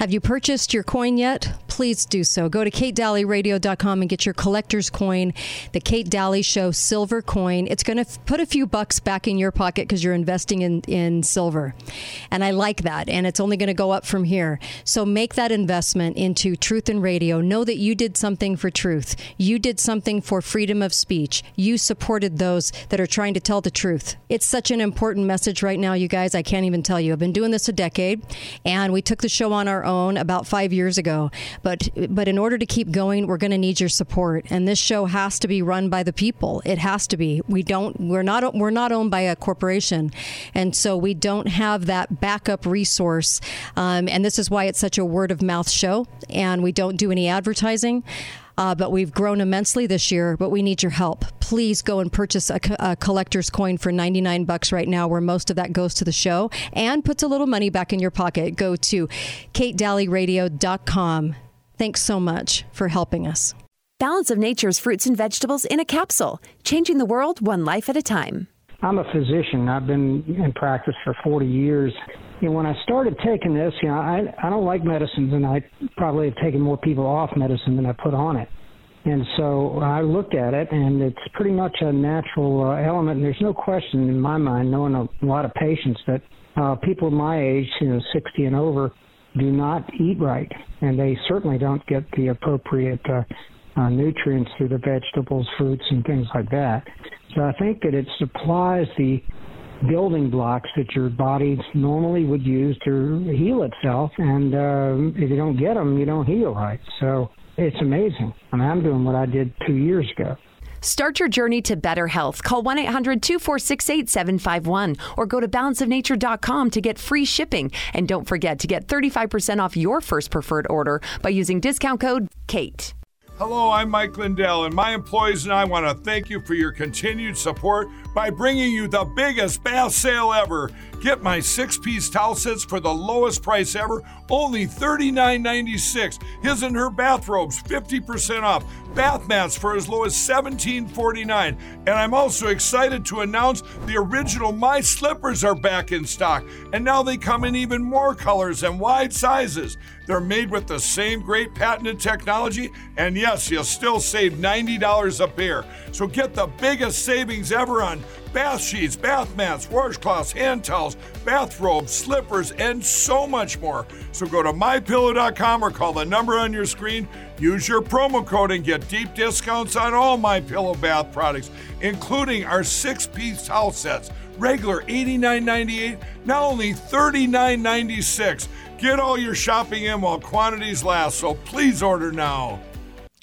Have you purchased your coin yet? Please do so. Go to katedalleyradio.com and get your collector's coin, the Kate Dalley Show silver coin. It's going to f- put a few bucks back in your pocket because you're investing in, in silver. And I like that. And it's only going to go up from here. So make that investment into truth and radio. Know that you did something for truth. You did something for freedom of speech. You supported those that are trying to tell the truth. It's such an important message right now, you guys. I can't even tell you. I've been doing this a decade, and we took the show on our own about five years ago. But but in order to keep going, we're going to need your support. And this show has to be run by the people. It has to be. We don't. We're not. We're not owned by a corporation, and so we don't have that backup resource. Um, and this is why it's such a word of mouth show. And we don't do any advertising. Uh, but we've grown immensely this year. But we need your help. Please go and purchase a, a, collector's coin for 99 bucks right now, where most of that goes to the show and puts a little money back in your pocket. Go to katedalleyradio.com. Thanks so much for helping us. Balance of Nature's fruits and vegetables in a capsule, changing the world one life at a time. I'm a physician. I've been in practice for 40 years. You know, when I started taking this, you know, I I don't like medicines, and I probably have taken more people off medicine than I put on it. And so I looked at it, and it's pretty much a natural uh, element. And there's no question in my mind, knowing a lot of patients, that uh, people my age, you know, 60 and over, do not eat right, and they certainly don't get the appropriate uh, uh, nutrients through the vegetables, fruits, and things like that. So I think that it supplies the building blocks that your body normally would use to heal itself, and uh, if you don't get them, you don't heal right. So it's amazing. I mean, I'm doing what I did two years ago. Start your journey to better health. Call 1 800 246 8751 or go to balanceofnature.com to get free shipping. And don't forget to get 35% off your first preferred order by using discount code KATE. Hello, I'm Mike Lindell, and my employees and I want to thank you for your continued support by bringing you the biggest bath sale ever. Get my six piece towel sets for the lowest price ever, only $39.96. His and her bathrobes, 50% off. Bath mats for as low as $17.49. And I'm also excited to announce the original My Slippers are back in stock, and now they come in even more colors and wide sizes. They're made with the same great patented technology, and yes, you'll still save $90 a pair. So get the biggest savings ever on bath sheets, bath mats, washcloths, hand towels, bathrobes, slippers, and so much more. So go to mypillow.com or call the number on your screen. Use your promo code and get deep discounts on all my pillow bath products, including our six-piece towel sets. Regular $89.98, now only $39.96. Get all your shopping in while quantities last, so please order now.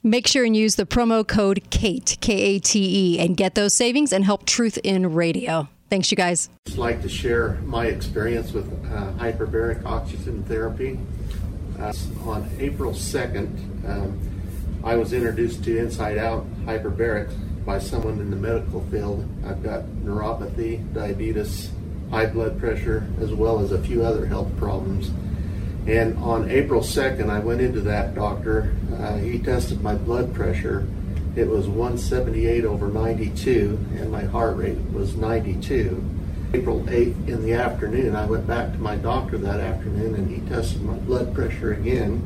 Make sure and use the promo code KATE, K A T E, and get those savings and help Truth in Radio. Thanks, you guys. I'd just like to share my experience with uh, hyperbaric oxygen therapy. Uh, on April 2nd, um, I was introduced to Inside Out Hyperbaric by someone in the medical field. I've got neuropathy, diabetes, high blood pressure, as well as a few other health problems. And on April 2nd, I went into that doctor. Uh, he tested my blood pressure. It was 178 over 92, and my heart rate was 92. April 8th in the afternoon, I went back to my doctor that afternoon and he tested my blood pressure again.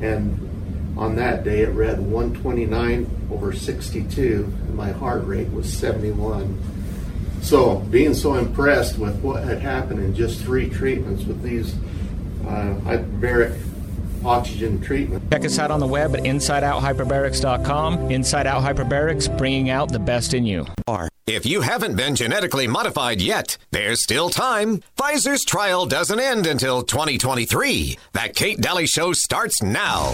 And on that day, it read 129 over 62, and my heart rate was 71. So, being so impressed with what had happened in just three treatments with these uh, hyperbaric oxygen treatment. Check us out on the web at InsideOutHyperbarics.com. Inside Out Hyperbarics, bringing out the best in you. If you haven't been genetically modified yet, there's still time. Pfizer's trial doesn't end until 2023. That Kate Dalley Show starts now.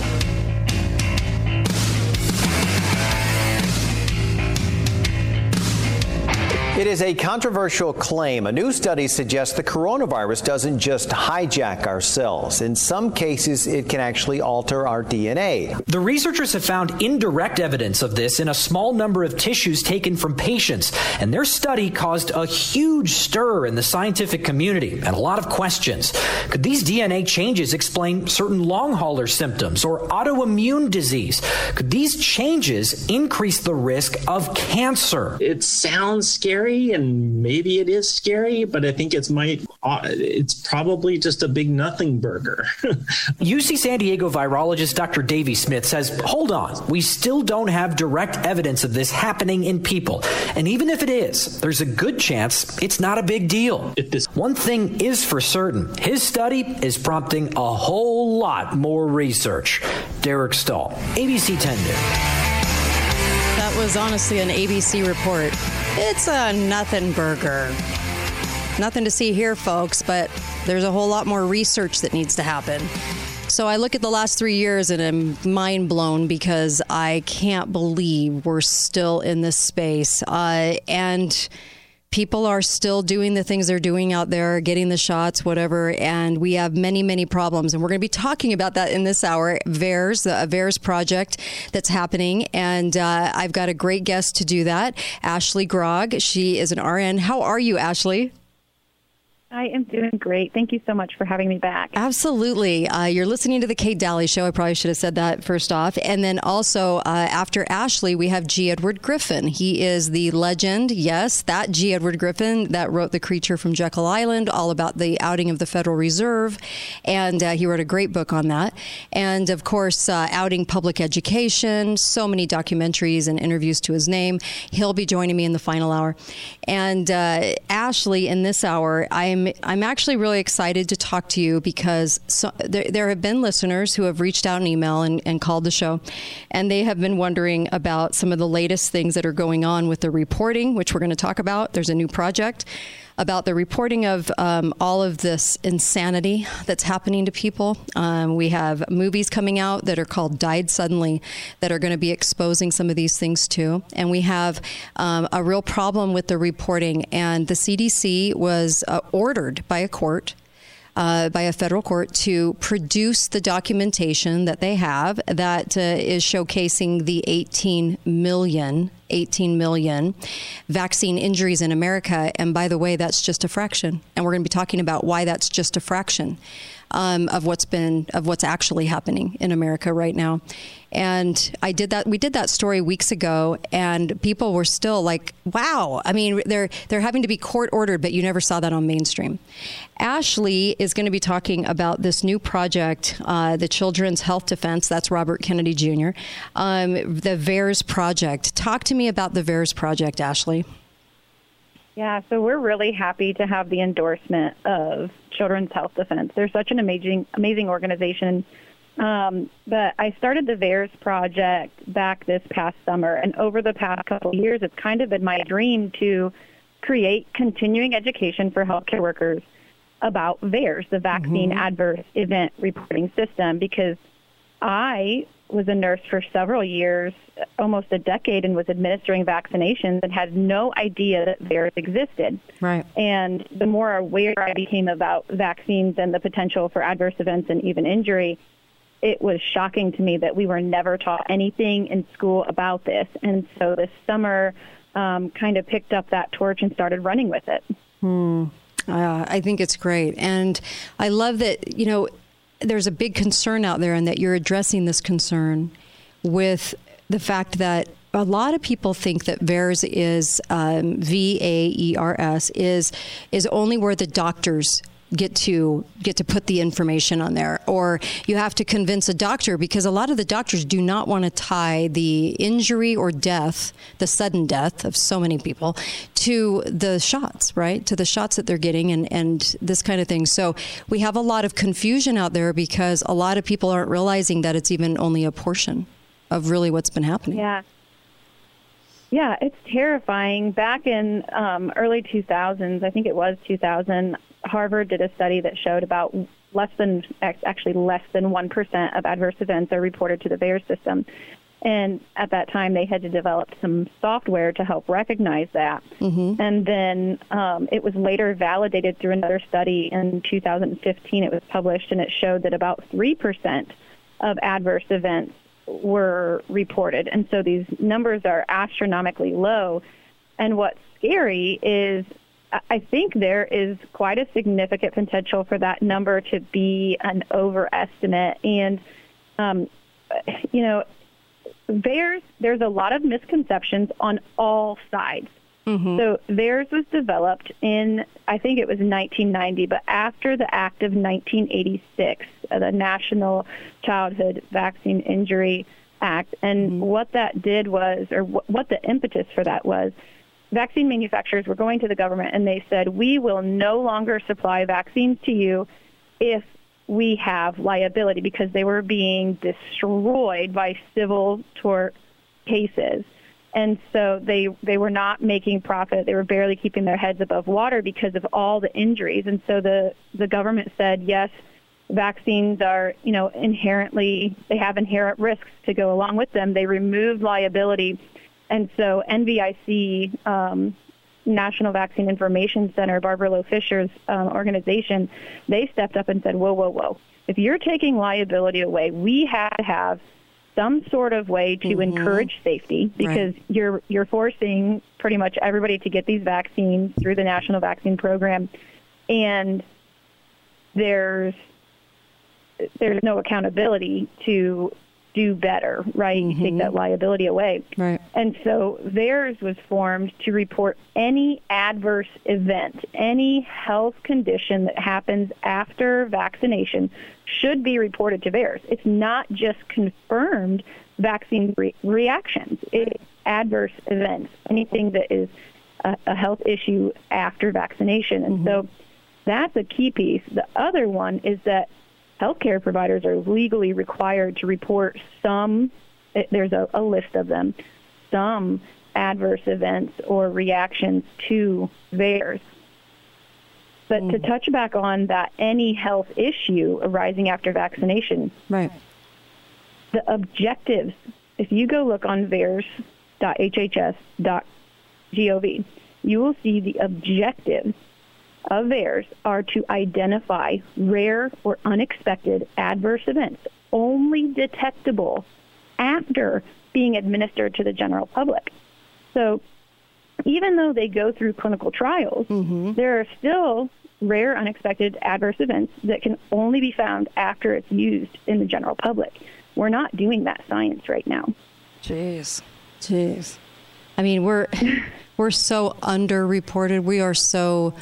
It is a controversial claim. A new study suggests the coronavirus doesn't just hijack our cells. In some cases, it can actually alter our DNA. The researchers have found indirect evidence of this in a small number of tissues taken from patients, and their study caused a huge stir in the scientific community and a lot of questions. Could these DNA changes explain certain long hauler symptoms or autoimmune disease? Could these changes increase the risk of cancer? It sounds scary scary, and maybe it is scary, but I think it's might uh, it's probably just a big nothing burger. UC San Diego virologist Dr. Davey Smith says, "Hold on, we still don't have direct evidence of this happening in people, and even if it is, there's a good chance it's not a big deal." One thing is for certain: his study is prompting a whole lot more research. Derek Stahl, ABC 10 News. That was honestly an ABC report. It's a nothing burger. Nothing to see here, folks, but there's a whole lot more research that needs to happen. So I look at the last three years and I'm mind blown because I can't believe we're still in this space. Uh, and people are still doing the things they're doing out there, getting the shots, whatever. And we have many, many problems. And we're going to be talking about that in this hour. VAERS, the VAERS project that's happening. And uh, I've got a great guest to do that, Ashley Grogg. She is an RN. How are you, Ashley? I am doing great. Thank you so much for having me back. Absolutely. Uh, you're listening to the Kate Dalley Show. I probably should have said that first off. And then also, uh, after Ashley, we have G. Edward Griffin. He is the legend, yes, that G. Edward Griffin that wrote The Creature from Jekyll Island, all about the outing of the Federal Reserve. And uh, he wrote a great book on that. And of course, uh, outing public education, so many documentaries and interviews to his name. He'll be joining me in the final hour. And uh, Ashley, in this hour, I am I'm actually really excited to talk to you because so, there, there have been listeners who have reached out an email and, and called the show, and they have been wondering about some of the latest things that are going on with the reporting, which we're going to talk about. There's a new project about the reporting of um, all of this insanity that's happening to people. Um, we have movies coming out that are called Died Suddenly that are going to be exposing some of these things too. And we have um, a real problem with the reporting. And the CDC was uh, ordered by a court uh, by a federal court to produce the documentation that they have that uh, is showcasing the 18 million 18 million vaccine injuries in America. And by the way, that's just a fraction. And we're going to be talking about why that's just a fraction um, of what's been of what's actually happening in America right now. And I did that. We did that story weeks ago, and people were still like, "Wow!" I mean, they're they're having to be court ordered, but you never saw that on mainstream. Ashley is going to be talking about this new project, uh, the Children's Health Defense. That's Robert Kennedy Jr. Um, the VAERS project. Talk to me about the VAERS project, Ashley. Yeah, so we're really happy to have the endorsement of Children's Health Defense. They're such an amazing, amazing organization. Um, but I started the VAERS project back this past summer, and over the past couple of years, it's kind of been my dream to create continuing education for healthcare workers about VAERS, the Vaccine mm-hmm. Adverse Event Reporting System, because I was a nurse for several years, almost a decade, and was administering vaccinations and had no idea that VAERS existed. Right. And the more aware I became about vaccines and the potential for adverse events and even injury, it was shocking to me that we were never taught anything in school about this. And so this summer, um, kind of picked up that torch and started running with it. Hmm. Uh, I think it's great. And I love that, you know, there's a big concern out there and that you're addressing this concern with the fact that a lot of people think that VAERS is um, V A E R S is is only where the doctors get to get to put the information on there. Or you have to convince a doctor because a lot of the doctors do not want to tie the injury or death the sudden death of so many people to the shots right? To the shots that they're getting and and this kind of thing. So we have a lot of confusion out there because a lot of people aren't realizing that it's even only a portion of really what's been happening. Yeah. Yeah, it's terrifying. Back in um, early 2000s, I think it was 2000, Harvard did a study that showed about less than, actually less than 1% of adverse events are reported to the VAERS system. And at that time, they had to develop some software to help recognize that. Mm-hmm. And then um, it was later validated through another study in 2015. It was published, and it showed that about 3% of adverse events were reported. And so these numbers are astronomically low. And what's scary is I think there is quite a significant potential for that number to be an overestimate. And, um, you know, there's, there's a lot of misconceptions on all sides. Mm-hmm. So VAERS was developed in, I think it was 1990, but after the Act of 1986, uh, the National Childhood Vaccine Injury Act. And mm-hmm. what that did was, or wh- what the impetus for that was, vaccine manufacturers were going to the government and they said, we will no longer supply vaccines to you if we have liability because they were being destroyed by civil tort cases. And so they they were not making profit. They were barely keeping their heads above water because of all the injuries. And so the the government said, yes, vaccines are, you know, inherently they have inherent risks to go along with them. They removed liability. And so NVIC um, National Vaccine Information Center, Barbara Loe Fisher's um, organization, they stepped up and said, whoa, whoa, whoa. If you're taking liability away, we have to have some sort of way to mm-hmm. encourage safety because right. you're you're forcing pretty much everybody to get these vaccines through the national vaccine program and there's there's no accountability to do better, right? Mm-hmm. You take that mm-hmm. liability away. Right. And so VAERS was formed to report any adverse event, any health condition that happens after vaccination should be reported to VAERS. It's not just confirmed vaccine re- reactions. It's adverse events, anything that is a, a health issue after vaccination. And mm-hmm. so that's a key piece. The other one is that healthcare providers are legally required to report some, eh, there's a, a list of them, some adverse events or reactions to VAERS. But mm. to touch back on that any health issue arising after vaccination, right. the objectives, if you go look on VAERS.hhs.gov, you will see the objectives of VAERS are to identify rare or unexpected adverse events only detectable after being administered to the general public. So even though they go through clinical trials, mm-hmm. there are still rare unexpected adverse events that can only be found after it's used in the general public. We're not doing that science right now. Jeez. Jeez. I mean, we're we're so underreported. We are so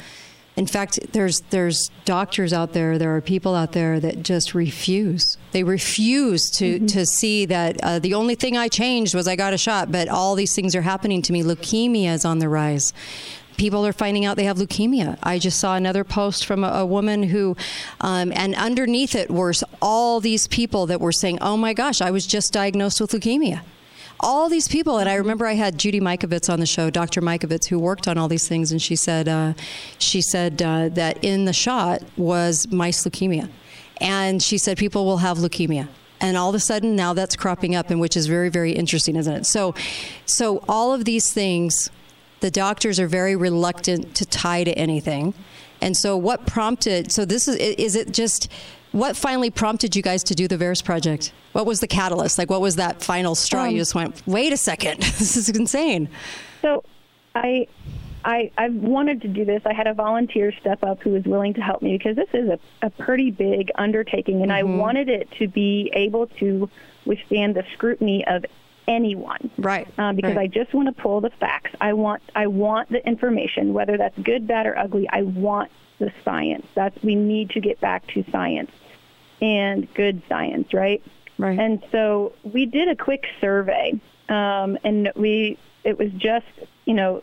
in fact, there's there's doctors out there, there are people out there that just refuse. They refuse to mm-hmm. to see that uh, the only thing I changed was I got a shot, but all these things are happening to me. Leukemia is on the rise people are finding out they have leukemia. I just saw another post from a, a woman who, um, and underneath it were all these people that were saying, "Oh my gosh, I was just diagnosed with leukemia." All these people. And I remember I had Judy Mikovits on the show, Dr. Mikovits, who worked on all these things, and she said uh, she said uh, that in the shot was mice leukemia, and she said people will have leukemia. And all of a sudden, now that's cropping up, and which is very, very interesting, isn't it? So, so all of these things, the doctors are very reluctant to tie to anything. And so, what prompted? So, this is is it just what finally prompted you guys to do the VAERS project? What was the catalyst? Like, what was that final straw? Um, you just went, wait a second, this is insane. So, I, I, I wanted to do this. I had a volunteer step up who was willing to help me because this is a, a pretty big undertaking, and mm-hmm. I wanted it to be able to withstand the scrutiny of anyone. Right. Uh, because right. I just want to pull the facts. I want I want the information, whether that's good, bad, or ugly. I want the science. That's we need to get back to science and good science, right? Right. And so we did a quick survey, um, and we it was just you know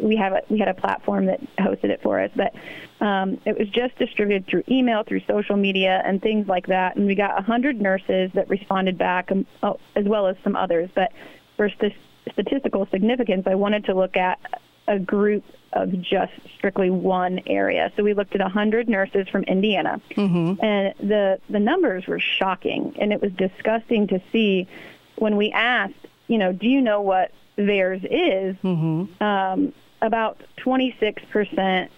we have a, we had a platform that hosted it for us, but um, it was just distributed through email, through social media, and things like that. And we got 100 nurses that responded back, um, oh, as well as some others. But for st- statistical significance, I wanted to look at a group of just strictly one area. So we looked at 100 nurses from Indiana, mm-hmm. and the the numbers were shocking, and it was disgusting to see when we asked, you know, do you know what VAERS is? Mm-hmm. Um, about 26 percent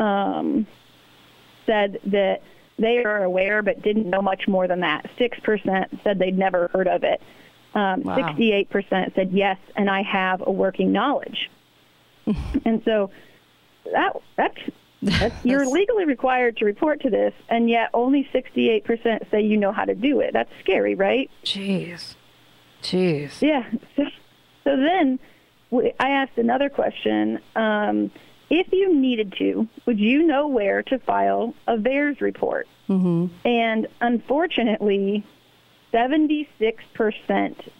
um, said that they are aware but didn't know much more than that. Six percent said they'd never heard of it. Um, wow. 68% said yes, and I have a working knowledge. and so that that's, that's you're legally required to report to this, and yet only 68% say you know how to do it. That's scary, right? Jeez, jeez. Yeah. So, so then I asked another question. Um, if you needed to, would you know where to file a VAERS report? Mm-hmm. And unfortunately, 76%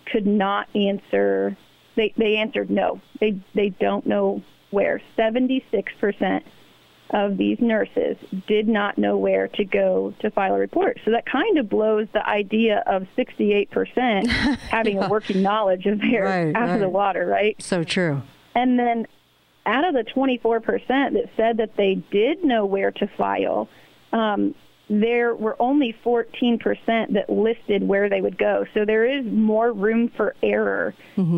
could not answer. They, they answered no. They, they don't know where. 76% of these nurses did not know where to go to file a report. So that kind of blows the idea of 68% having a working knowledge of VAERS Right, out of the water, right? So true. And then out of the 24% that said that they did know where to file, um, there were only 14% that listed where they would go. So there is more room for error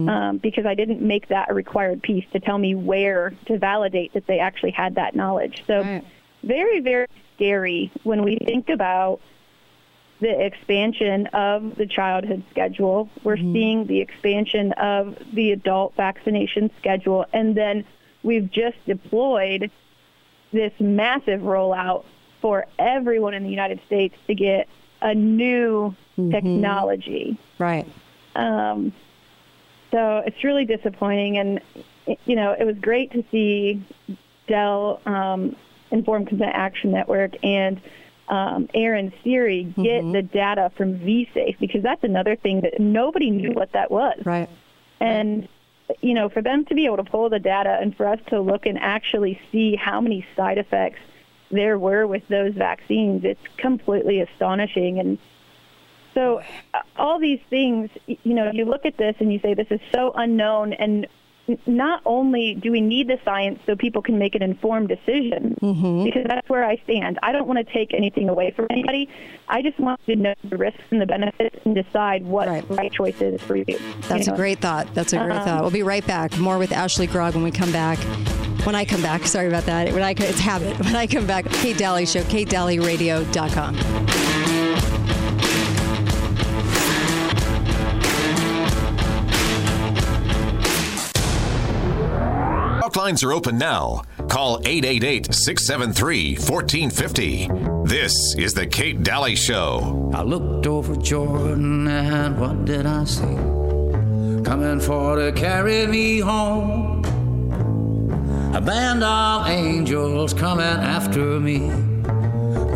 um, because I didn't make that a required piece to tell me where to validate that they actually had that knowledge. So very, very scary when we think about the expansion of the childhood schedule. We're seeing the expansion of the adult vaccination schedule. And then we've just deployed this massive rollout for everyone in the United States to get a new technology. Right. Um, so it's really disappointing. And, you know, it was great to see Del um, Informed Consent Action Network and um, Aaron Siri get the data from VSafe because that's another thing that nobody knew what that was. Right. And, you know, for them to be able to pull the data and for us to look and actually see how many side effects there were with those vaccines, it's completely astonishing. And so, uh, all these things, you know, you look at this and you say, this is so unknown. And not only do we need the science so people can make an informed decision, because that's where I stand. I don't want to take anything away from anybody. I just want you to know the risks and the benefits and decide what the right choice is for you. That's you a great thought. That's a great Um, thought. We'll be right back. More with Ashley Grogg when we come back. When I come back, sorry about that. When I it's habit. When I come back, Kate Dalley Show, KateDalleyRadio.com. Hotlines are open now. Call 888 673 1450. This is The Kate Dalley Show. I looked over Jordan and what did I see? Coming for to carry me home. A band of angels coming after me.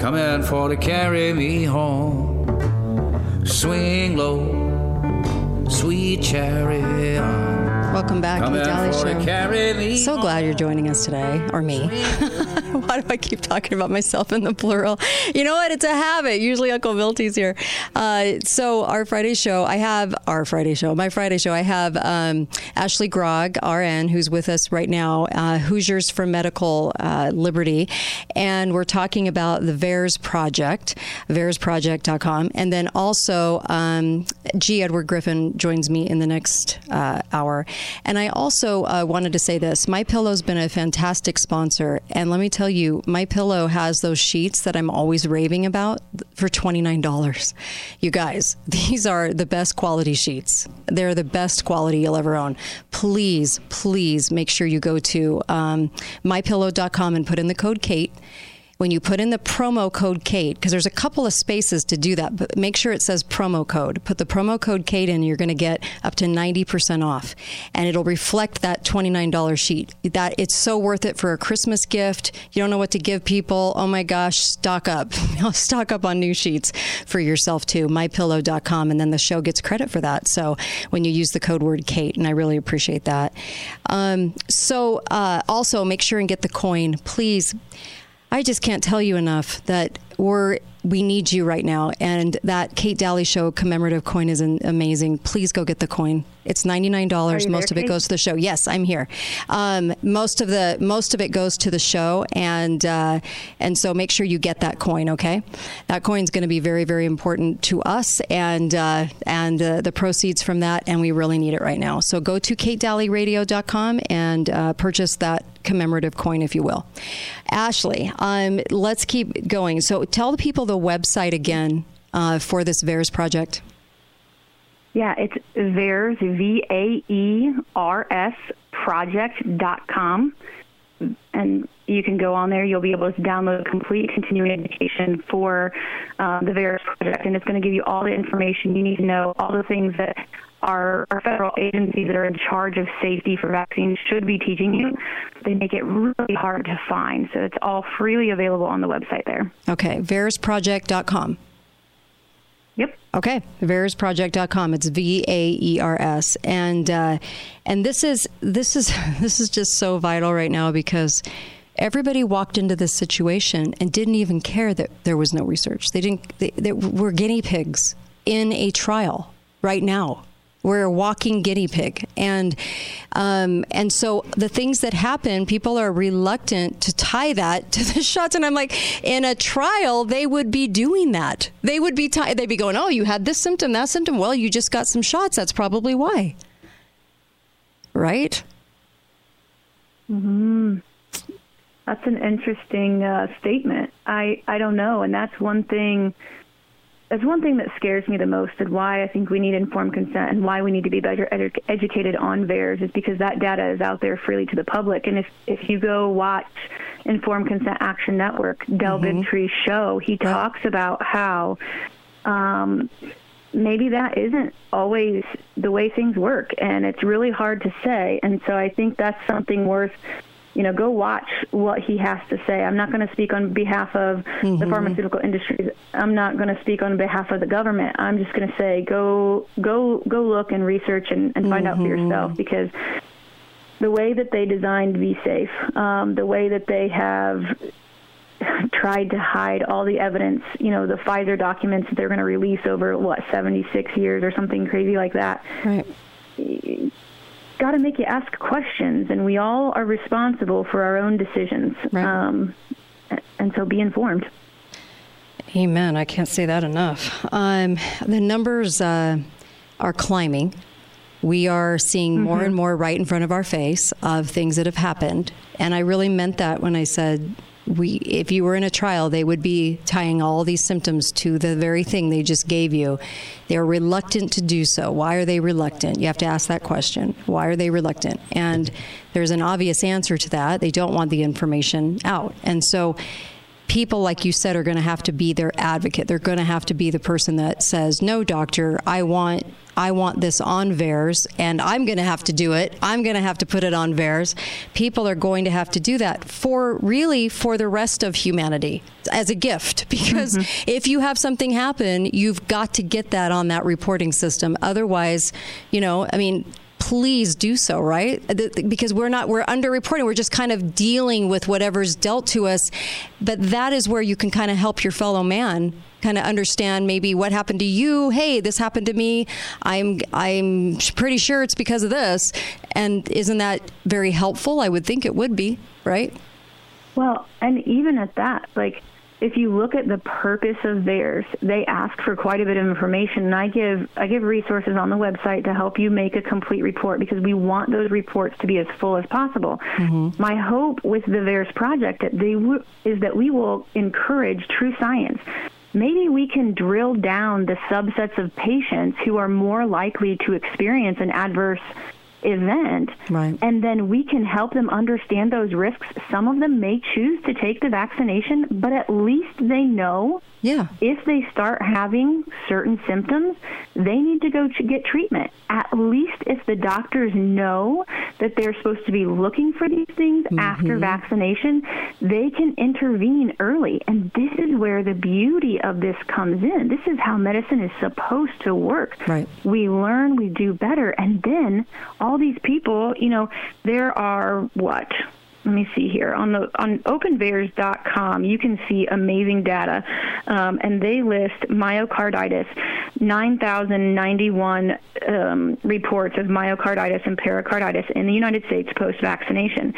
Coming for to carry me home. Swing low, sweet chariot. Welcome back, Come Kate in Dalley for to carry me Show. So glad you're joining us today, or me. Why do I keep talking about myself in the plural? You know what? It's a habit. Usually Uncle Milty's here. Uh, so our Friday show, I have our Friday show, my Friday show. I have um, Ashley Grogg, RN, who's with us right now, uh, Hoosiers for Medical uh, Liberty, and we're talking about the VAERS project, VAERSproject.com, and then also um, G. Edward Griffin joins me in the next uh, hour. And I also uh, wanted to say this: My Pillow's been a fantastic sponsor, and let me tell you, My Pillow has those sheets that I'm always raving about for twenty nine dollars. You guys, these are the best quality sheets. They're the best quality you'll ever own. Please, please make sure you go to um, mypillow.com and put in the code Kate when you put in the promo code Kate, because there's a couple of spaces to do that, but make sure it says promo code. Put the promo code Kate in, you're going to get up to 90% off. And it'll reflect that $29 sheet. That it's so worth it for a Christmas gift. You don't know what to give people. Oh my gosh, stock up. stock up on new sheets for yourself too. Mypillow.com. And then the show gets credit for that. So when you use the code word Kate, and I really appreciate that. Um, so uh, also make sure and get the coin, please. I just can't tell you enough that we're we need you right now, and that Kate Dalley Show commemorative coin is amazing. Please go get the coin. It's ninety nine dollars. Most there, of it Kate? goes to the show. Yes, I'm here. Um, most of the most of it goes to the show, and uh, and so make sure you get that coin. Okay, that coin's going to be very very important to us, and uh, and uh, the proceeds from that, and we really need it right now. So go to katedalleyradio.com and uh, purchase that commemorative coin, if you will. Ashley, um, let's keep going. So tell the people the website again uh, for this VAERS project. Yeah, it's VAERS, V A E R S project.com. And you can go on there. You'll be able to download a complete continuing education for uh, the VAERS project. And it's going to give you all the information you need to know, all the things that our, our federal agencies that are in charge of safety for vaccines should be teaching you. They make it really hard to find. So it's all freely available on the website there. Okay, vaersproject.com. Yep. Okay, vaersproject.com. It's V A E R S, and uh, and this is this is this is just so vital right now because everybody walked into this situation and didn't even care that there was no research. They didn't. They, they were guinea pigs in a trial right now. We're a walking guinea pig, and um, and so the things that happen, people are reluctant to tie that to the shots. And I'm like, in a trial, they would be doing that. They would be tie- they'd be going, oh, you had this symptom, that symptom. Well, you just got some shots. That's probably why, right? Hmm. That's an interesting uh, statement. I I don't know, and that's one thing that's one thing that scares me the most and why I think we need informed consent and why we need to be better edu- educated on VAERS is because that data is out there freely to the public. And if, if you go watch Informed Consent Action Network, Del Mhm. Bigtree's show, he talks about how um, maybe that isn't always the way things work. And it's really hard to say. And so I think that's something worth you know, go watch what he has to say. I'm not going to speak on behalf of the Mhm. pharmaceutical industry. I'm not going to speak on behalf of the government. I'm just going to say go go go look and research and, and find out for Mhm. yourself because the way that they designed VSafe, um, the way that they have tried to hide all the evidence, you know, the Pfizer documents that they're going to release over what 76 years or something crazy like that Right. Got to make you ask questions, and we all are responsible for our own decisions. Um, and so be informed. Amen. I can't say that enough. Um, the numbers uh, are climbing. We are seeing more and more right in front of our face of things that have happened, and I really meant that when I said we. If you were in a trial, they would be tying all these symptoms to the very thing they just gave you. They're reluctant to do so. Why are they reluctant? You have to ask that question. Why are they reluctant? And there's an obvious answer to that. They don't want the information out, and so people, like you said, are going to have to be their advocate. They're going to have to be the person that says, "No, doctor, I want." I want this on VAERS, and I'm going to have to do it. I'm going to have to put it on VAERS. People are going to have to do that for really for the rest of humanity as a gift. Because mm-hmm. if you have something happen, you've got to get that on that reporting system. Otherwise, you know, I mean, please do so, right? Because we're not, we're underreporting. We're just kind of dealing with whatever's dealt to us. But that is where you can kind of help your fellow man kind of understand maybe what happened to you. Hey, this happened to me. I'm, I'm pretty sure it's because of this. And isn't that very helpful? I would think it would be, right? Well, and even at that, like if you look at the purpose of VAERS, they ask for quite a bit of information, and I give I give resources on the website to help you make a complete report because we want those reports to be as full as possible. Mm-hmm. My hope with the VAERS project that they w- is that we will encourage true science. Maybe we can drill down the subsets of patients who are more likely to experience an adverse event right. and then we can help them understand those risks some of them may choose to take the vaccination but at least they know yeah. If they start having certain symptoms they need to go to get treatment. At least if the doctors know that they're supposed to be looking for these things after Mhm. vaccination they can intervene early. And this is where the beauty of this comes in. This is how medicine is supposed to work. Right. We learn, we do better, and then all these people, you know, there are what? Let me see here on the on OpenVAERS.com. You can see amazing data, um, and they list myocarditis, 9,091 um, reports of myocarditis and pericarditis in the United States post vaccination.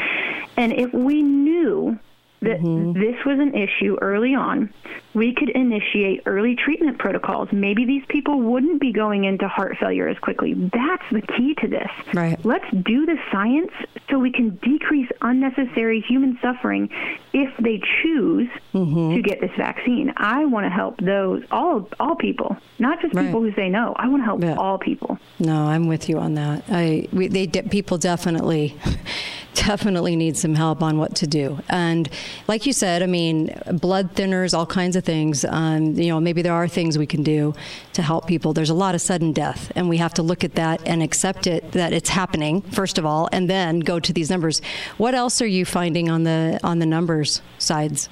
And if we knew that this was an issue early on, we could initiate early treatment protocols. Maybe these people wouldn't be going into heart failure as quickly. That's the key to this. Right. Let's do the science so we can decrease unnecessary human suffering if they choose mm-hmm. to get this vaccine. I want to help those all all people, not just Right. people who say no. I want to help all people. No, I'm with you on that. I we, they de- people definitely definitely need some help on what to do. And like you said, I mean, blood thinners, all kinds of of things. Um, you know, maybe there are things we can do to help people. There's a lot of sudden death, and we have to look at that and accept it that it's happening first of all, and then go to these numbers. What else are you finding on the on the numbers sides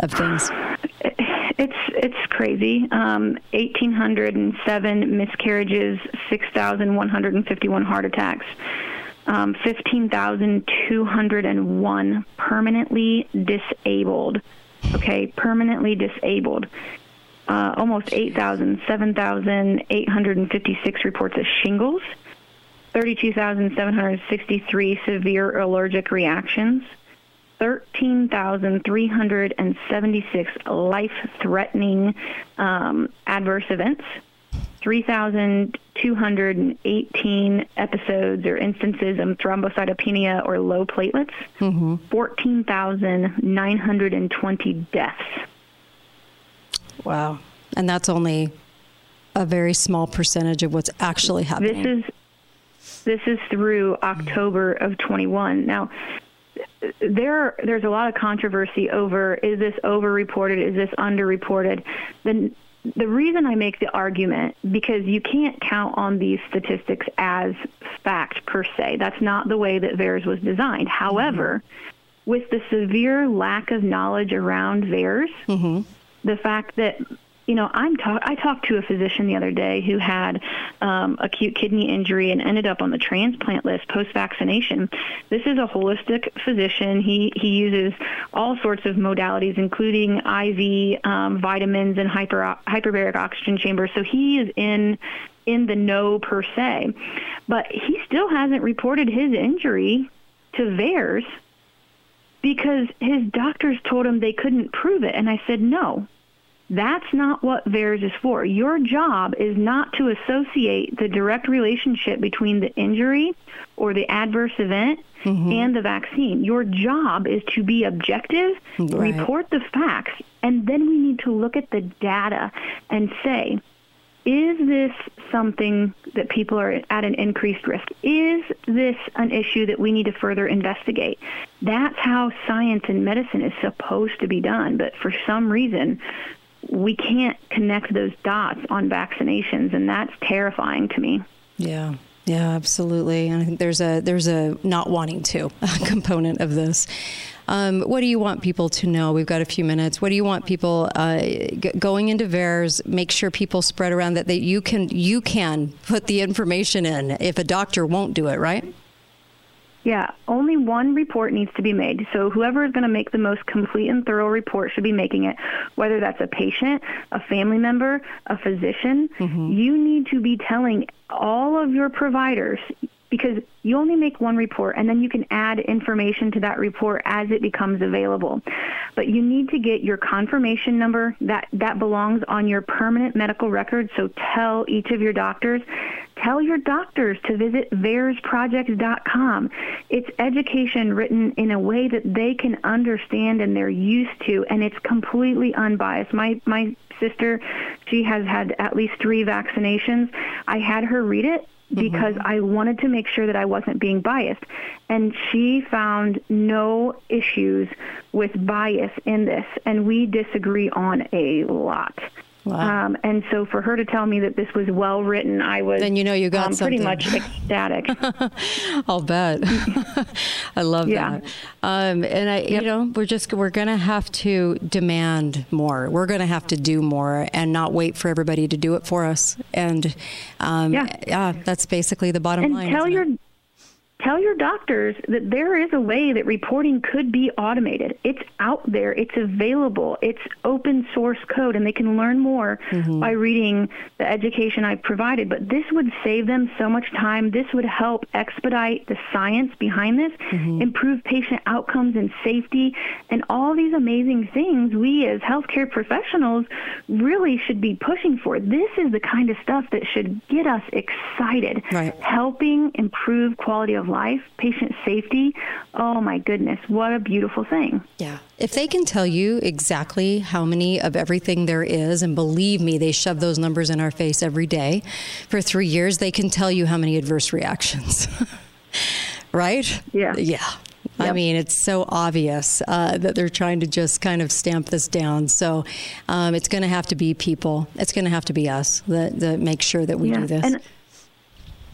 of things? It's it's crazy. Um, 1,807 miscarriages, 6,151 heart attacks, um, 15,201 permanently disabled. Okay, permanently disabled. Uh, almost 8,000, 7,856 reports of shingles, 32,763 severe allergic reactions. 13,376 life threatening um, adverse events, 3,218 episodes or instances of thrombocytopenia or low platelets, mm-hmm. 14,920 deaths. Wow. And that's only a very small percentage of what's actually happening. This is this is through October of 21. Now, there there's a lot of controversy over is this overreported, is this underreported. The the reason I make the argument because you can't count on these statistics as fact per se. That's not the way that VAERS was designed. However, mm-hmm. with the severe lack of knowledge around VAERS, mm-hmm. the fact that you know, I'm talk- I talked to a physician the other day who had um, acute kidney injury and ended up on the transplant list post vaccination. This is a holistic physician. He he uses all sorts of modalities, including IV um, vitamins and hyper hyperbaric oxygen chambers. So he is in in the know per se, but he still hasn't reported his injury to VAERS because his doctors told him they couldn't prove it. And I said, no, that's not what VAERS is for. Your job is not to associate the direct relationship between the injury or the adverse event mm-hmm. and the vaccine. Your job is to be objective, right. report the facts, and then we need to look at the data and say, is this something that people are at an increased risk? Is this an issue that we need to further investigate? That's how science and medicine is supposed to be done. But for some reason, we can't connect those dots on vaccinations, and that's terrifying to me. Yeah. Yeah, absolutely. And I think there's a there's a not wanting to component of this. Um, what do you want people to know? We've got a few minutes. What do you want people uh, g- going into VAERS? Make sure people spread around that, that you can you can put the information in if a doctor won't do it, right? Yeah, only one report needs to be made. So whoever is going to make the most complete and thorough report should be making it, whether that's a patient, a family member, a physician. Mm-hmm. You need to be telling all of your providers because you only make one report and then you can add information to that report as it becomes available. But you need to get your confirmation number that that belongs on your permanent medical record. So tell each of your doctors, tell your doctors to visit vaersproject.com. It's education written in a way that they can understand and they're used to and it's completely unbiased. My my sister, she has had at least 3 vaccinations. I had her read it because mm-hmm. I wanted to make sure that I wasn't being biased. And she found no issues with bias in this, and we disagree on a lot. Wow. Um, and so for her to tell me that this was well written, I was then you know you got um, pretty much ecstatic. I'll bet. I love yeah. that. Um, and I, yep. you know, we're just we're going to have to demand more. We're going to have to do more and not wait for everybody to do it for us. And um, yeah. yeah, that's basically the bottom and line. Tell your it? Tell your doctors that there is a way that reporting could be automated. It's out there, it's available, it's open source code, and they can learn more mm-hmm. by reading the education I've provided. But this would save them so much time. This would help expedite the science behind this, mm-hmm. improve patient outcomes and safety, and all these amazing things we as healthcare professionals really should be pushing for. This is the kind of stuff that should get us excited, right. helping improve quality of life, patient safety. Oh my goodness, what a beautiful thing. Yeah. If they can tell you exactly how many of everything there is, and believe me, they shove those numbers in our face every day for three years, they can tell you how many adverse reactions. right? Yeah. Yeah. I mean, it's so obvious uh, that they're trying to just kind of stamp this down. So um, it's going to have to be people. It's going to have to be us that, that make sure that we Yeah, do this. and-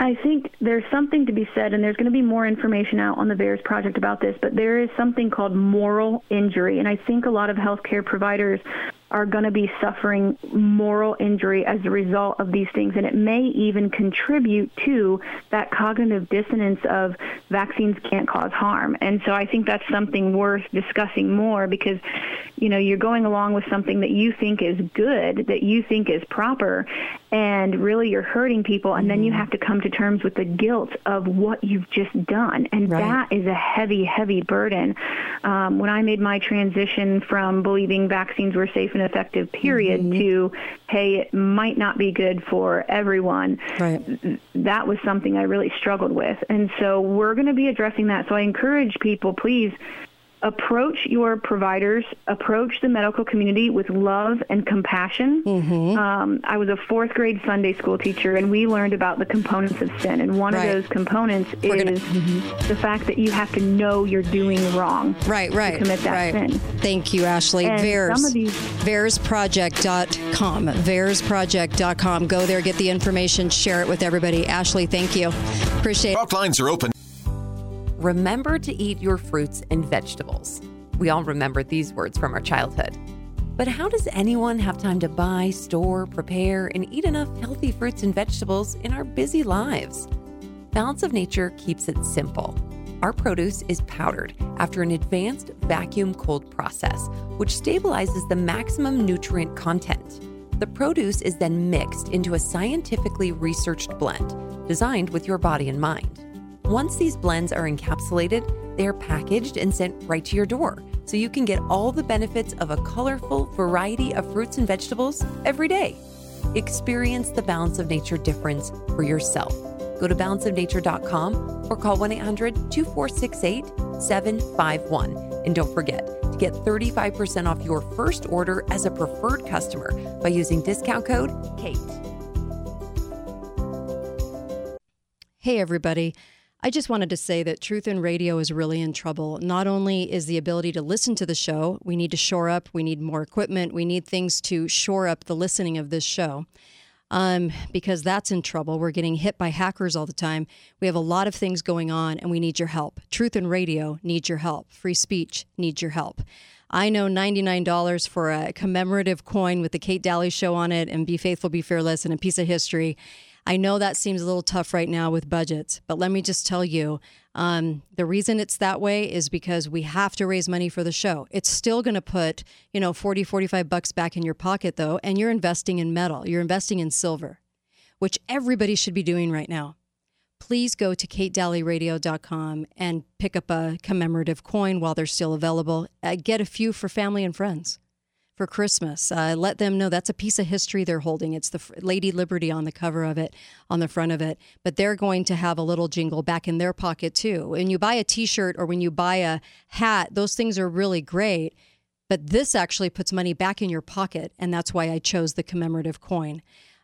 I think there's something to be said, and there's going to be more information out on the VAERS project about this, but there is something called moral injury. And I think a lot of healthcare providers are going to be suffering moral injury as a result of these things. And it may even contribute to that cognitive dissonance of vaccines can't cause harm. And so I think that's something worth discussing more because, you know, you're going along with something that you think is good, that you think is proper, and really you're hurting people. And then you have to come to terms with the guilt of what you've just done. And that is a heavy, heavy burden. Um, when I made my transition from believing vaccines were safe and effective, period, mm-hmm. to, hey, it might not be good for everyone, right. that was something I really struggled with. And so we're going to be addressing that. So I encourage people, please approach your providers, approach the medical community with love and compassion. Um, I was a fourth grade Sunday school teacher, and we learned about the components of sin. And one Right. of those components We're gonna- is the fact that you have to know you're doing wrong. Right, right. To commit that right. sin. Thank you, Ashley. And VAERS. some of these- VAERSproject.com. VAERSproject.com. Go there, get the information, share it with everybody. Ashley, thank you. Appreciate it. Talk lines are open. Remember to eat your fruits and vegetables. We all remember these words from our childhood. But how does anyone have time to buy, store, prepare, and eat enough healthy fruits and vegetables in our busy lives? Balance of Nature keeps it simple. Our produce is powdered after an advanced vacuum cold process, which stabilizes the maximum nutrient content. The produce is then mixed into a scientifically researched blend designed with your body in mind. Once these blends are encapsulated, they are packaged and sent right to your door so you can get all the benefits of a colorful variety of fruits and vegetables every day. Experience the Balance of Nature difference for yourself. Go to balanceofnature.com or call 1 800 2468 751. And don't forget to get 35% off your first order as a preferred customer by using discount code KATE. Hey, everybody. I just wanted to say that Truth in Radio is really in trouble. Not only is the ability to listen to the show, we need to shore up, we need more equipment, we need things to shore up the listening of this show. Um, because that's in trouble. We're getting hit by hackers all the time. We have a lot of things going on, and we need your help. Truth in Radio needs your help. Free speech needs your help. I know $99 for a commemorative coin with the Kate Dalley show on it and Be Faithful, Be Fearless and a piece of history. I know that seems a little tough right now with budgets, but let me just tell you um, the reason it's that way is because we have to raise money for the show. It's still going to put, you know, 40, 45 bucks back in your pocket, though, and you're investing in metal, you're investing in silver, which everybody should be doing right now. Please go to katedalleyradio.com and pick up a commemorative coin while they're still available. Uh, get a few for family and friends for Christmas. Uh, let them know that's a piece of history they're holding. It's the Lady Liberty on the cover of it, on the front of it. But they're going to have a little jingle back in their pocket too. When you buy a T-shirt or when you buy a hat, those things are really great. But this actually puts money back in your pocket, and that's why I chose the commemorative coin.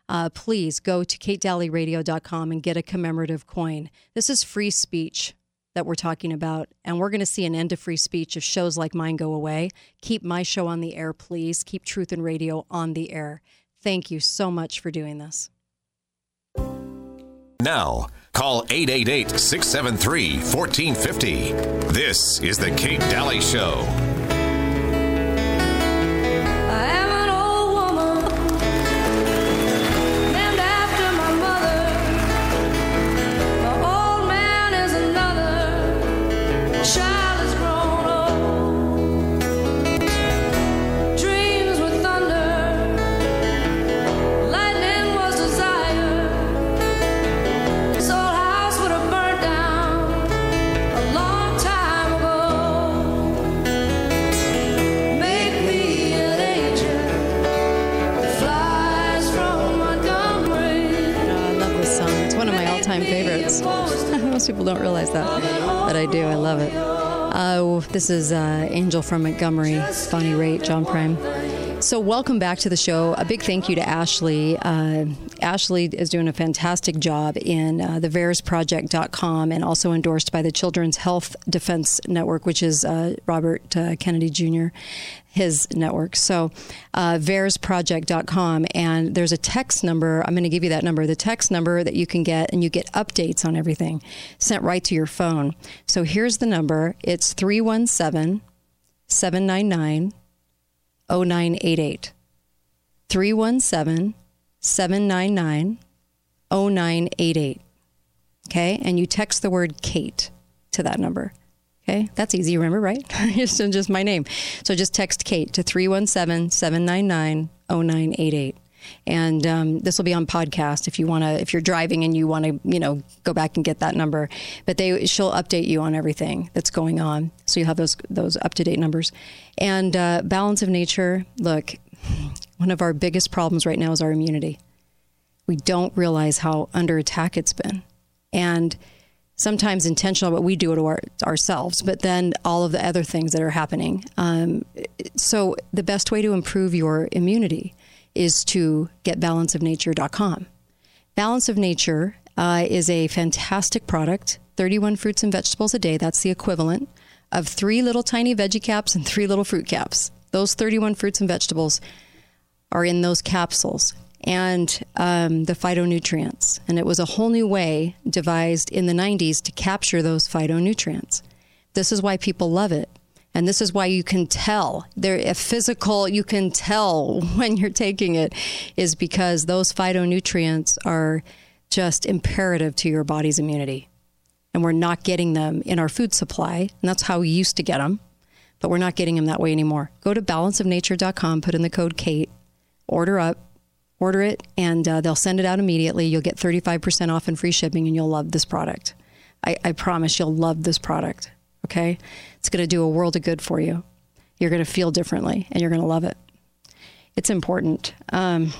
Uh, please go to katedalleyradio.com and get a commemorative coin. This is free speech that we're talking about. And we're going to see an end to free speech if shows like mine go away. Keep my show on the air, please. Keep Truth and Radio on the air. Thank you so much for doing this. Now, call 888 673 1450. This is The Kate Dalley Show. This is uh, Angel from Montgomery, Bonnie Raitt, John Prine. So, welcome back to the show. A big thank you to Ashley. Uh, Ashley is doing a fantastic job in uh, the VAERSproject.com and also endorsed by the Children's Health Defense Network, which is uh, Robert uh, Kennedy Jr., his network. So, uh, VAERSproject.com. And there's a text number. I'm going to give you that number, the text number that you can get, and you get updates on everything sent right to your phone. So, here's the number it's 317 799 0988. 317 799 0988. Okay. And you text the word Kate to that number. Okay. That's easy remember, right? just, just my name. So just text Kate to 317 799 0988. And um, this will be on podcast if you want to, if you're driving and you want to, you know, go back and get that number. But they, she'll update you on everything that's going on, so you'll have those those up to date numbers. And uh, balance of nature. Look, one of our biggest problems right now is our immunity. We don't realize how under attack it's been, and sometimes intentional, but we do it our, ourselves. But then all of the other things that are happening. Um, so the best way to improve your immunity is to get balanceofnature.com. Balance of Nature uh, is a fantastic product 31 fruits and vegetables a day. That's the equivalent of three little tiny veggie caps and three little fruit caps. Those 31 fruits and vegetables are in those capsules and um, the phytonutrients. And it was a whole new way devised in the 90s to capture those phytonutrients. This is why people love it. And this is why you can tell there a physical you can tell when you're taking it is because those phytonutrients are just imperative to your body's immunity. And we're not getting them in our food supply, and that's how we used to get them, but we're not getting them that way anymore. Go to balanceofnature.com, put in the code Kate, order up, order it, and uh, they'll send it out immediately. You'll get 35% off and free shipping, and you'll love this product. I, I promise you'll love this product. Okay? It's going to do a world of good for you. You're going to feel differently and you're going to love it. It's important. Um,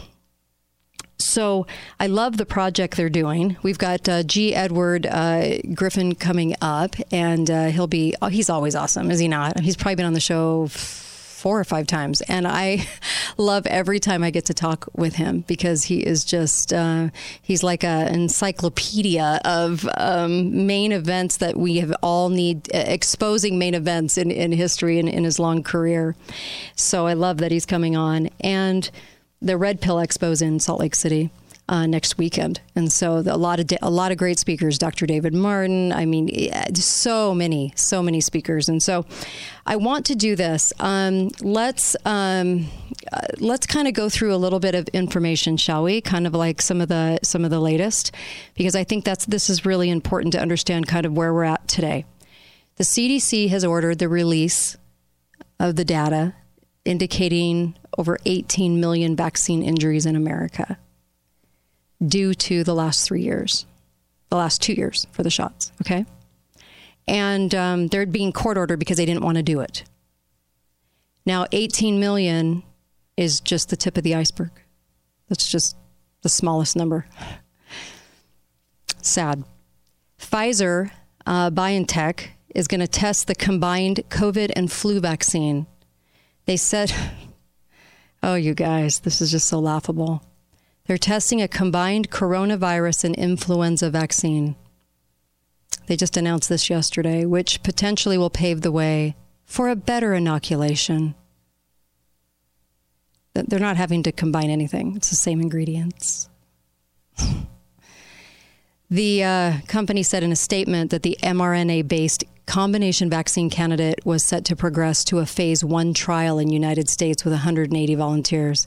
so I love the project they're doing. We've got uh, G. Edward uh, Griffin coming up, and uh, he'll be, oh, he's always awesome, is he not? He's probably been on the show four or five times, and I love every time I get to talk with him because he is just, uh, he's like an encyclopedia of um, main events that we have all need, uh, exposing main events in, in history and in his long career. So I love that he's coming on. And the Red Pill Expo's in Salt Lake City. Uh, next weekend, and so the, a lot of a lot of great speakers. Dr. David Martin. I mean, so many, so many speakers, and so I want to do this. Um, let's um, uh, let's kind of go through a little bit of information, shall we? Kind of like some of the some of the latest, because I think that's this is really important to understand kind of where we're at today. The CDC has ordered the release of the data indicating over 18 million vaccine injuries in America due to the last three years, the last two years for the shots. Okay. And um, they're being court ordered because they didn't want to do it. Now, 18 million is just the tip of the iceberg. That's just the smallest number. Sad. Pfizer uh, BioNTech is going to test the combined COVID and flu vaccine. They said, oh, you guys, this is just so laughable. They're testing a combined coronavirus and influenza vaccine. They just announced this yesterday, which potentially will pave the way for a better inoculation. They're not having to combine anything, it's the same ingredients. the uh, company said in a statement that the mRNA based combination vaccine candidate was set to progress to a phase one trial in United States with 180 volunteers.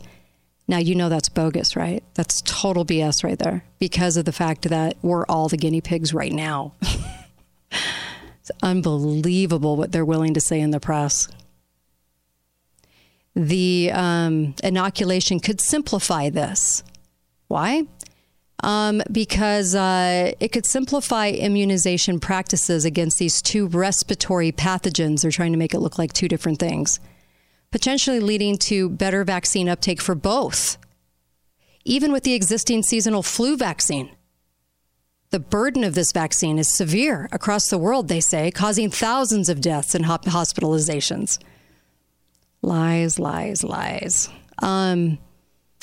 Now you know that's bogus, right? That's total BS right there because of the fact that we're all the guinea pigs right now. it's unbelievable what they're willing to say in the press. The um, inoculation could simplify this. Why? Um, because uh, it could simplify immunization practices against these two respiratory pathogens. They're trying to make it look like two different things, potentially leading to better vaccine uptake for both, even with the existing seasonal flu vaccine. The burden of this vaccine is severe across the world, they say, causing thousands of deaths and hospitalizations. Lies, lies, lies. Um,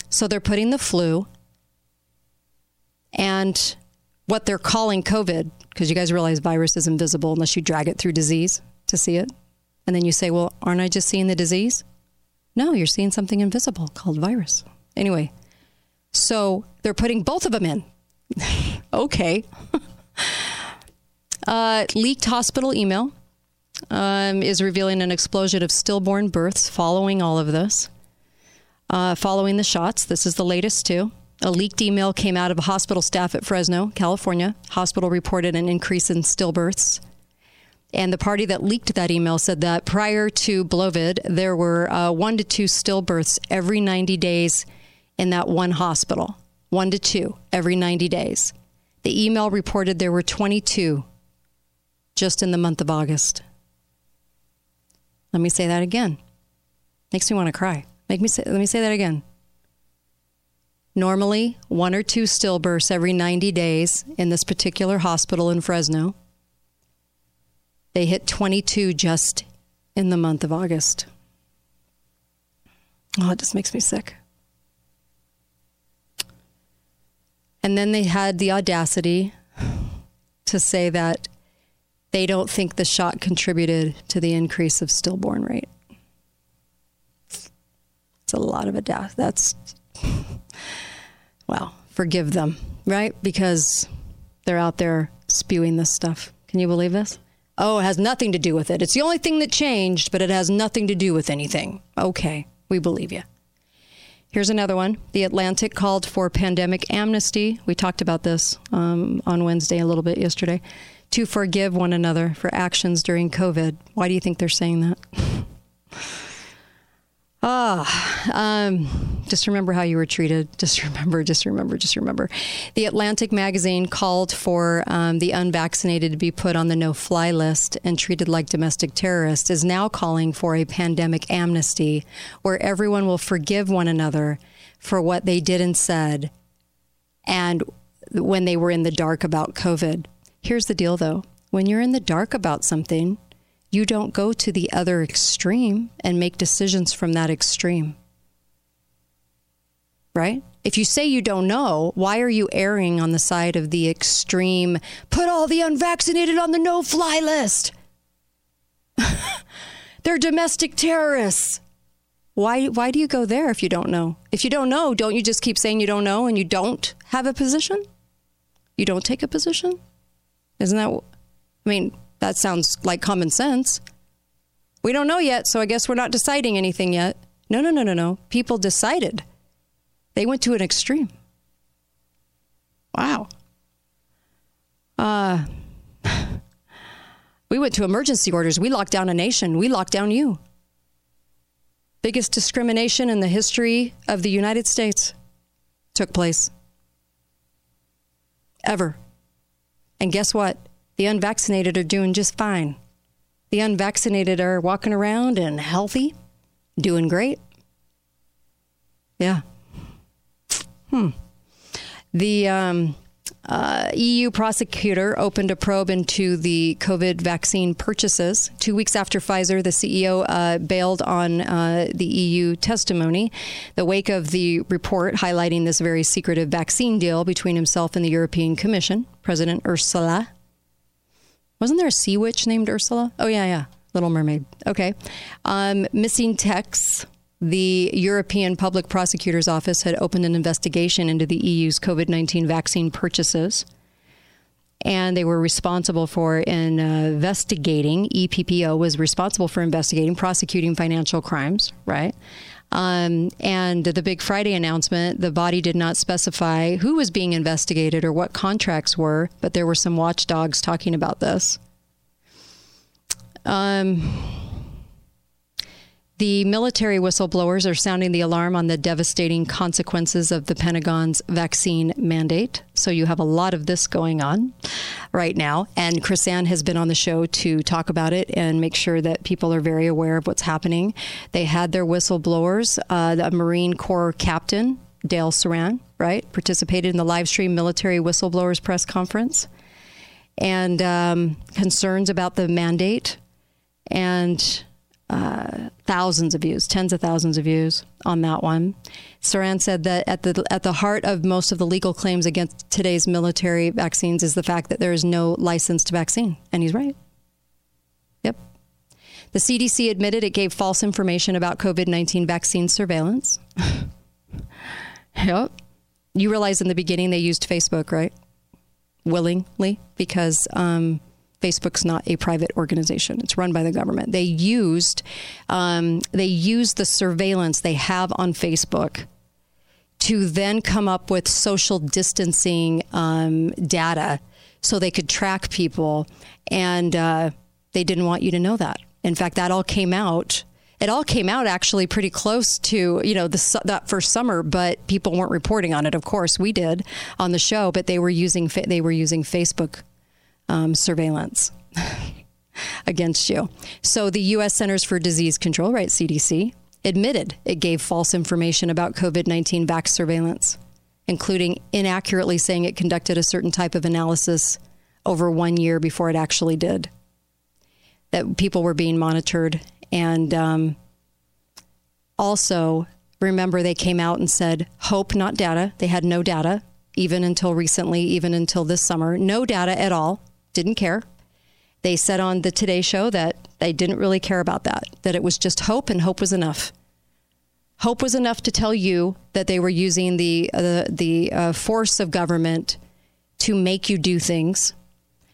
so they're putting the flu and what they're calling COVID, because you guys realize virus is invisible unless you drag it through disease to see it. And then you say, well, aren't I just seeing the disease? No, you're seeing something invisible called virus. Anyway, so they're putting both of them in. okay. uh, leaked hospital email um, is revealing an explosion of stillborn births following all of this. Uh, following the shots, this is the latest too. A leaked email came out of a hospital staff at Fresno, California. Hospital reported an increase in stillbirths. And the party that leaked that email said that prior to Blovid, there were uh, one to two stillbirths every 90 days in that one hospital. One to two every 90 days. The email reported there were 22 just in the month of August. Let me say that again. Makes me want to cry. Make me say, let me say that again. Normally, one or two stillbirths every 90 days in this particular hospital in Fresno. They hit 22 just in the month of August. Oh, it just makes me sick. And then they had the audacity to say that they don't think the shot contributed to the increase of stillborn rate. It's a lot of a death. That's, well, forgive them, right? Because they're out there spewing this stuff. Can you believe this? Oh, it has nothing to do with it. It's the only thing that changed, but it has nothing to do with anything. Okay, we believe you. Here's another one. The Atlantic called for pandemic amnesty. We talked about this um, on Wednesday a little bit yesterday. To forgive one another for actions during COVID. Why do you think they're saying that? Ah, um, just remember how you were treated. Just remember, just remember, just remember. The Atlantic magazine called for um, the unvaccinated to be put on the no fly list and treated like domestic terrorists, is now calling for a pandemic amnesty where everyone will forgive one another for what they did and said and when they were in the dark about COVID. Here's the deal though when you're in the dark about something, you don't go to the other extreme and make decisions from that extreme. Right? If you say you don't know, why are you erring on the side of the extreme, put all the unvaccinated on the no fly list? They're domestic terrorists. Why, why do you go there if you don't know? If you don't know, don't you just keep saying you don't know and you don't have a position? You don't take a position? Isn't that, I mean, that sounds like common sense. We don't know yet, so I guess we're not deciding anything yet. No, no, no, no, no. People decided. They went to an extreme. Wow. Uh, we went to emergency orders. We locked down a nation. We locked down you. Biggest discrimination in the history of the United States took place. Ever. And guess what? The unvaccinated are doing just fine. The unvaccinated are walking around and healthy, doing great. Yeah. Hmm. The um, uh, EU prosecutor opened a probe into the COVID vaccine purchases. Two weeks after Pfizer, the CEO uh, bailed on uh, the EU testimony. The wake of the report highlighting this very secretive vaccine deal between himself and the European Commission, President Ursula wasn't there a sea witch named Ursula? Oh, yeah, yeah. Little Mermaid. Okay. Um, missing texts. The European Public Prosecutor's Office had opened an investigation into the EU's COVID 19 vaccine purchases. And they were responsible for uh, investigating, EPPO was responsible for investigating, prosecuting financial crimes, right? Um, and the Big Friday announcement, the body did not specify who was being investigated or what contracts were, but there were some watchdogs talking about this. Um, the military whistleblowers are sounding the alarm on the devastating consequences of the Pentagon's vaccine mandate. So you have a lot of this going on right now. And KrisAnne has been on the show to talk about it and make sure that people are very aware of what's happening. They had their whistleblowers, uh, the Marine Corps captain, Dale Saran, right, participated in the live stream military whistleblowers press conference and um, concerns about the mandate. And uh, thousands of views, tens of thousands of views on that one. Saran said that at the at the heart of most of the legal claims against today's military vaccines is the fact that there is no licensed vaccine, and he's right. Yep. The CDC admitted it gave false information about COVID 19 vaccine surveillance. yep. You realize in the beginning they used Facebook, right? Willingly, because um, Facebook's not a private organization; it's run by the government. They used um, they used the surveillance they have on Facebook to then come up with social distancing um, data so they could track people, and uh, they didn't want you to know that. In fact, that all came out. It all came out actually pretty close to you know the, that first summer, but people weren't reporting on it. Of course, we did on the show, but they were using they were using Facebook um, surveillance against you. So the U.S. Centers for Disease Control, right, CDC, admitted it gave false information about COVID 19 vax surveillance, including inaccurately saying it conducted a certain type of analysis over one year before it actually did. That people were being monitored. And um, also, remember, they came out and said hope, not data. They had no data, even until recently, even until this summer. No data at all. Didn't care. They said on the Today Show that they didn't really care about that, that it was just hope and hope was enough. Hope was enough to tell you that they were using the, uh, the uh, force of government to make you do things,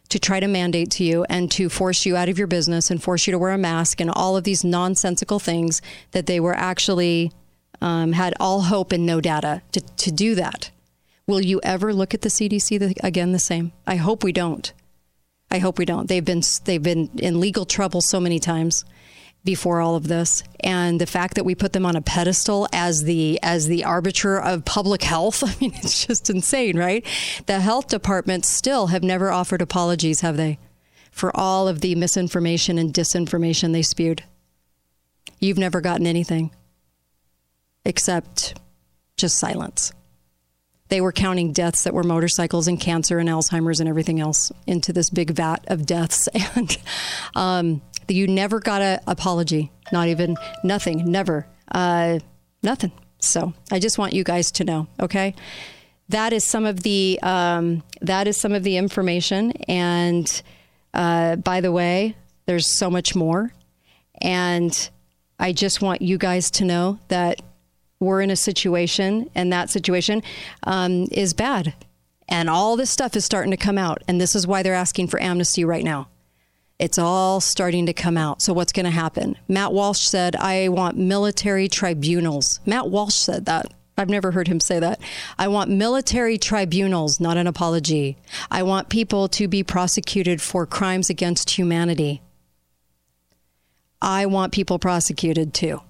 to try to mandate to you, and to force you out of your business and force you to wear a mask and all of these nonsensical things that they were actually um, had all hope and no data to, to do that. Will you ever look at the CDC the, again the same? I hope we don't. I hope we don't. They've been they've been in legal trouble so many times before all of this, and the fact that we put them on a pedestal as the as the arbiter of public health. I mean, it's just insane, right? The health departments still have never offered apologies, have they, for all of the misinformation and disinformation they spewed? You've never gotten anything except just silence they were counting deaths that were motorcycles and cancer and Alzheimer's and everything else into this big vat of deaths. And um, you never got an apology, not even nothing, never, uh, nothing. So I just want you guys to know, okay? That is some of the um, that is some of the information. And uh, by the way, there's so much more. And I just want you guys to know that we're in a situation, and that situation um, is bad. And all this stuff is starting to come out. And this is why they're asking for amnesty right now. It's all starting to come out. So, what's going to happen? Matt Walsh said, I want military tribunals. Matt Walsh said that. I've never heard him say that. I want military tribunals, not an apology. I want people to be prosecuted for crimes against humanity. I want people prosecuted too.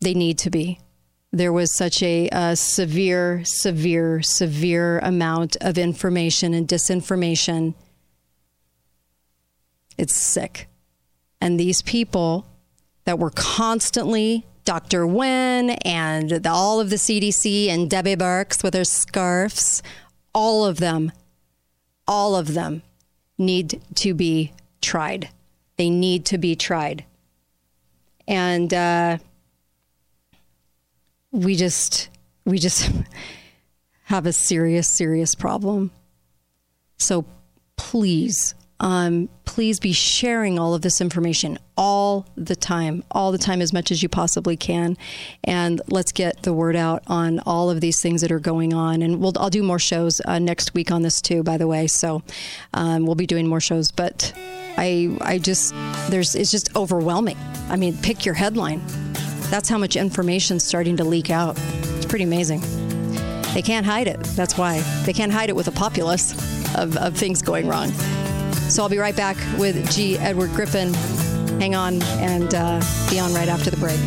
They need to be. There was such a, a severe, severe, severe amount of information and disinformation. It's sick. And these people that were constantly Dr. Wen and the, all of the CDC and Debbie Birx with her scarves, all of them, all of them need to be tried. They need to be tried. And uh, we just, we just have a serious, serious problem. So please, um, please be sharing all of this information all the time, all the time, as much as you possibly can. And let's get the word out on all of these things that are going on. And we'll, I'll do more shows uh, next week on this too, by the way. So um, we'll be doing more shows. But I, I just, there's, it's just overwhelming. I mean, pick your headline. That's how much information's starting to leak out. It's pretty amazing. They can't hide it. That's why. They can't hide it with a populace of, of things going wrong. So I'll be right back with G. Edward Griffin. Hang on and uh, be on right after the break.